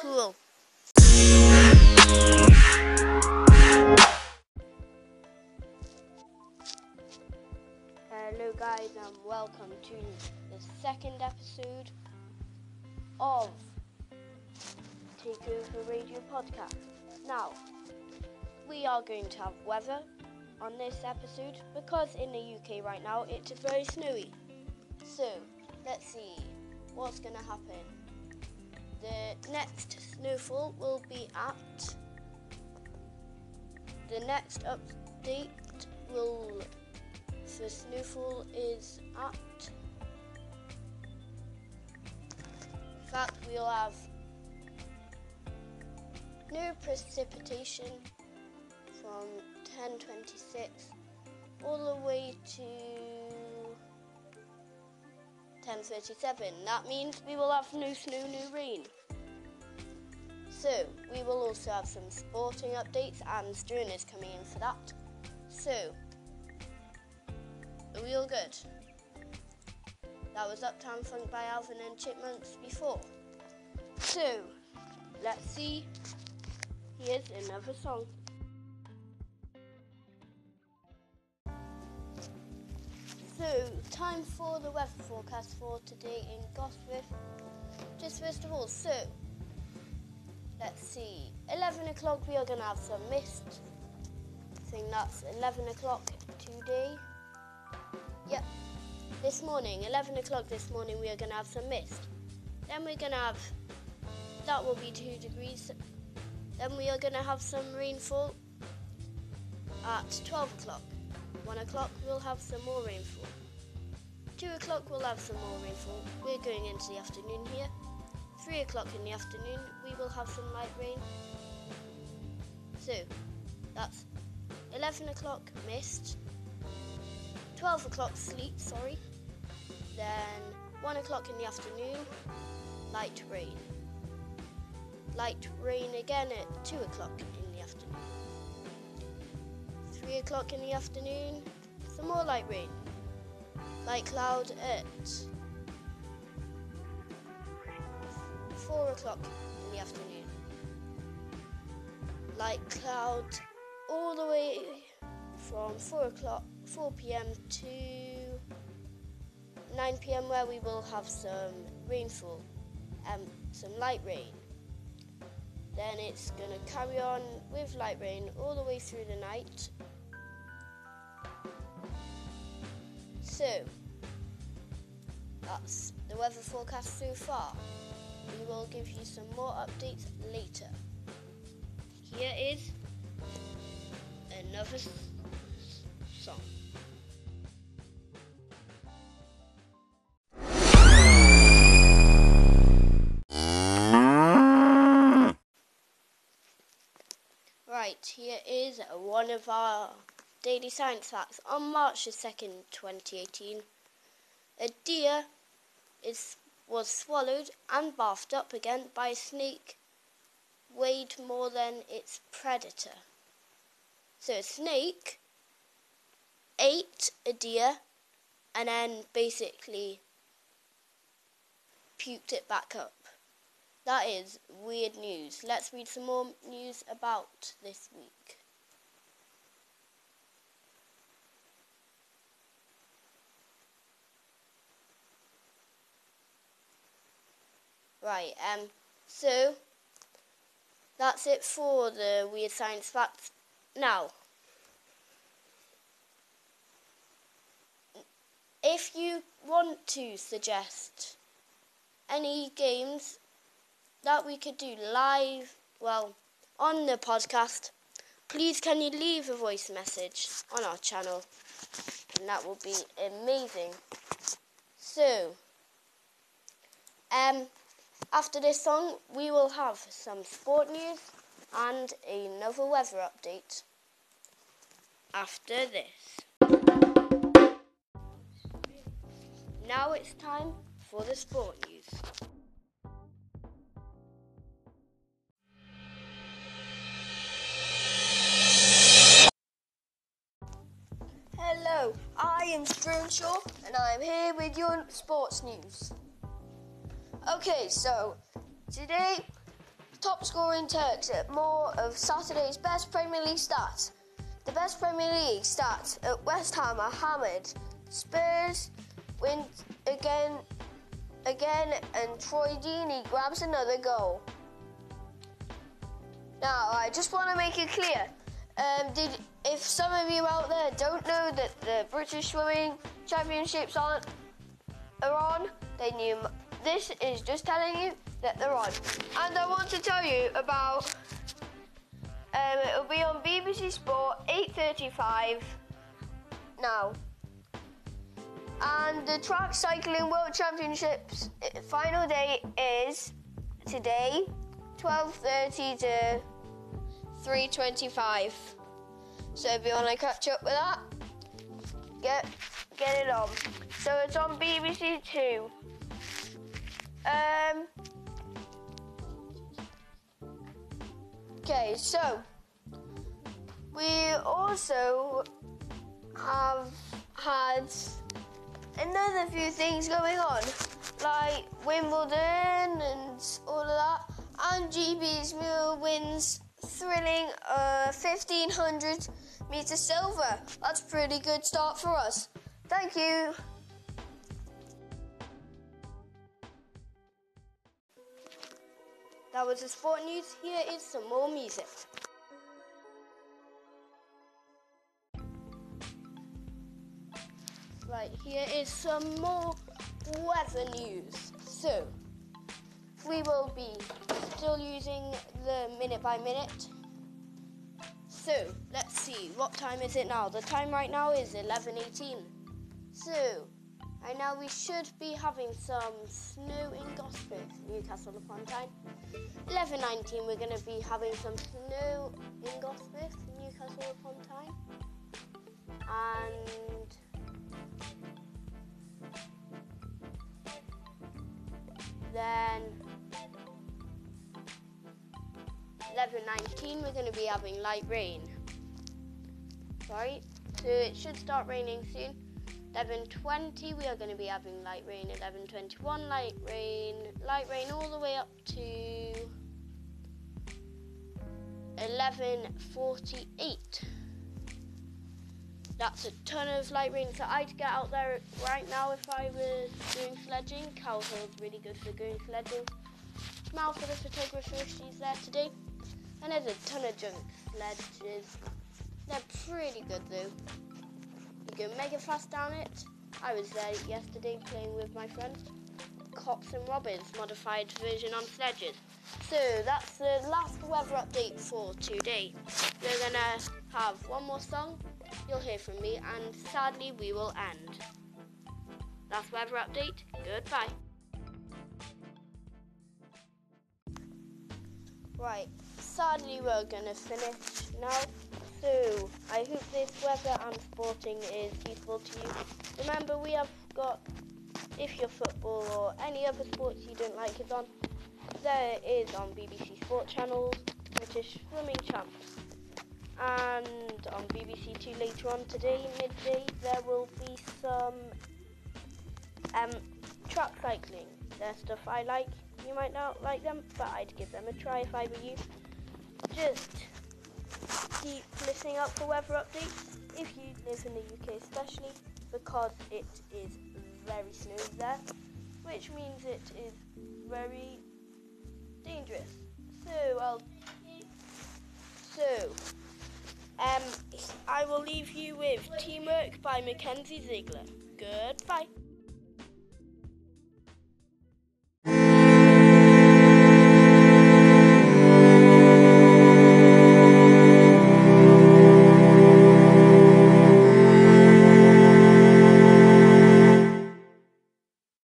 cool. Hello, guys, and welcome to the second episode of Takeover Radio Podcast. Now, we are going to have weather on this episode because in the UK right now it's very snowy. So, let's see what's going to happen. The next snowfall will be at. The next update will. The snowfall is at. that we'll have no precipitation from 1026 all the way to 1037. That means we will have new snow, no rain. So, we will also have some sporting updates and Struan is coming in for that. So, are we all good? That was Uptown Funk by Alvin and Chipmunks before. So, let's see. Here's another song. So, time for the weather forecast for today in Gosforth. Just first of all, so, let's see. 11 o'clock we are going to have some mist. I think that's 11 o'clock today. Yep. This morning, 11 o'clock this morning, we are going to have some mist. Then we're going to have, that will be 2 degrees. Then we are going to have some rainfall at 12 o'clock. 1 o'clock we'll have some more rainfall. 2 o'clock we'll have some more rainfall. We're going into the afternoon here. 3 o'clock in the afternoon we will have some light rain. So that's 11 o'clock mist. 12 o'clock sleet, sorry. Then 1 o'clock in the afternoon, light rain. Light rain again at 2 o'clock. 3 o'clock in the afternoon, some more light rain. Light cloud at 4 o'clock in the afternoon. Light cloud all the way from 4 o'clock, 4 p.m. to 9 p.m. where we will have some rainfall, um, some light rain. Then it's going to carry on with light rain all the way through the night. So, that's the weather forecast so far. We will give you some more updates later. Here is another song. Right, here is one of our daily science facts. On March the 2nd, 2018, a deer is, was swallowed and bathed up again by a snake weighed more than its predator. So a snake ate a deer and then basically puked it back up. That is weird news. Let's read some more news about this week. Right, um, so that's it for the weird science facts. Now, if you want to suggest any games that we could do live, well, on the podcast, please can you leave a voice message on our channel? And that will be amazing. So, um, after this song, we will have some sport news and another weather update. After this. Now it's time for the sport news. Hello, I am Strunshaw and I am here with your sports news. Okay, so today top scoring Turks at more of Saturday's best Premier League stats. The best Premier League stats at West Ham are hammered. Spurs win again, again, and Troy Deeney grabs another goal. Now, I just want to make it clear. Um, did if some of you out there don't know that the British Swimming Championships aren't are on, then you this is just telling you that they're on. And I want to tell you about. Um, it'll be on BBC Sport 8:35 now. And the track cycling world championships uh, final day is today, 12:30 to 3:25. So if you want to catch up with that, get get it on. So it's on BBC Two. Um. Okay, so we also have had another few things going on, like Wimbledon and all of that, and GB's Muir wins thrilling uh, 1500 meter silver. That's a pretty good start for us. Thank you. That was the sport news. Here is some more music. Right, here is some more weather news. So, we will be still using the minute by minute. So, let's see, what time is it now? The time right now is 11.18. So, right now we should be having some snow in Gosforth, Newcastle upon Tyne. 11.19 we're going to be having some snow in Gosforth, Newcastle upon Tyne. And then 11.19 we're going to be having light rain. Right, so it should start raining soon. 11.20 we are going to be having light rain. 11.21 light rain. Light rain all the way up to 11.48. That's a ton of light rain, so I'd get out there right now if I was doing sledging. Cow Hill's really good for going sledging. Smile for the photographer, she's there today. And there's a ton of junk sledges. They're pretty good though. Go mega fast down it. I was there yesterday playing with my friends. Cops and Robbins modified version on sledges. So that's the last weather update for today. We're gonna have one more song. You'll hear from me, and sadly we will end. Last weather update. Goodbye. Right, sadly we're gonna finish now. So, I hope this weather and sporting is useful to you. Remember, we have got, if your football or any other sports you don't like is on, there is on BBC Sport channels, British Swimming Champs. And on BBC Two later on today, midday, there will be some um, track cycling. They're stuff I like. You might not like them, but I'd give them a try if I were you. Just keep listening out for weather updates. If you live in the UK especially because it is very snowy there which means it is very dangerous. So I'll so um I will leave you with Teamwork by Mackenzie Ziegler. Goodbye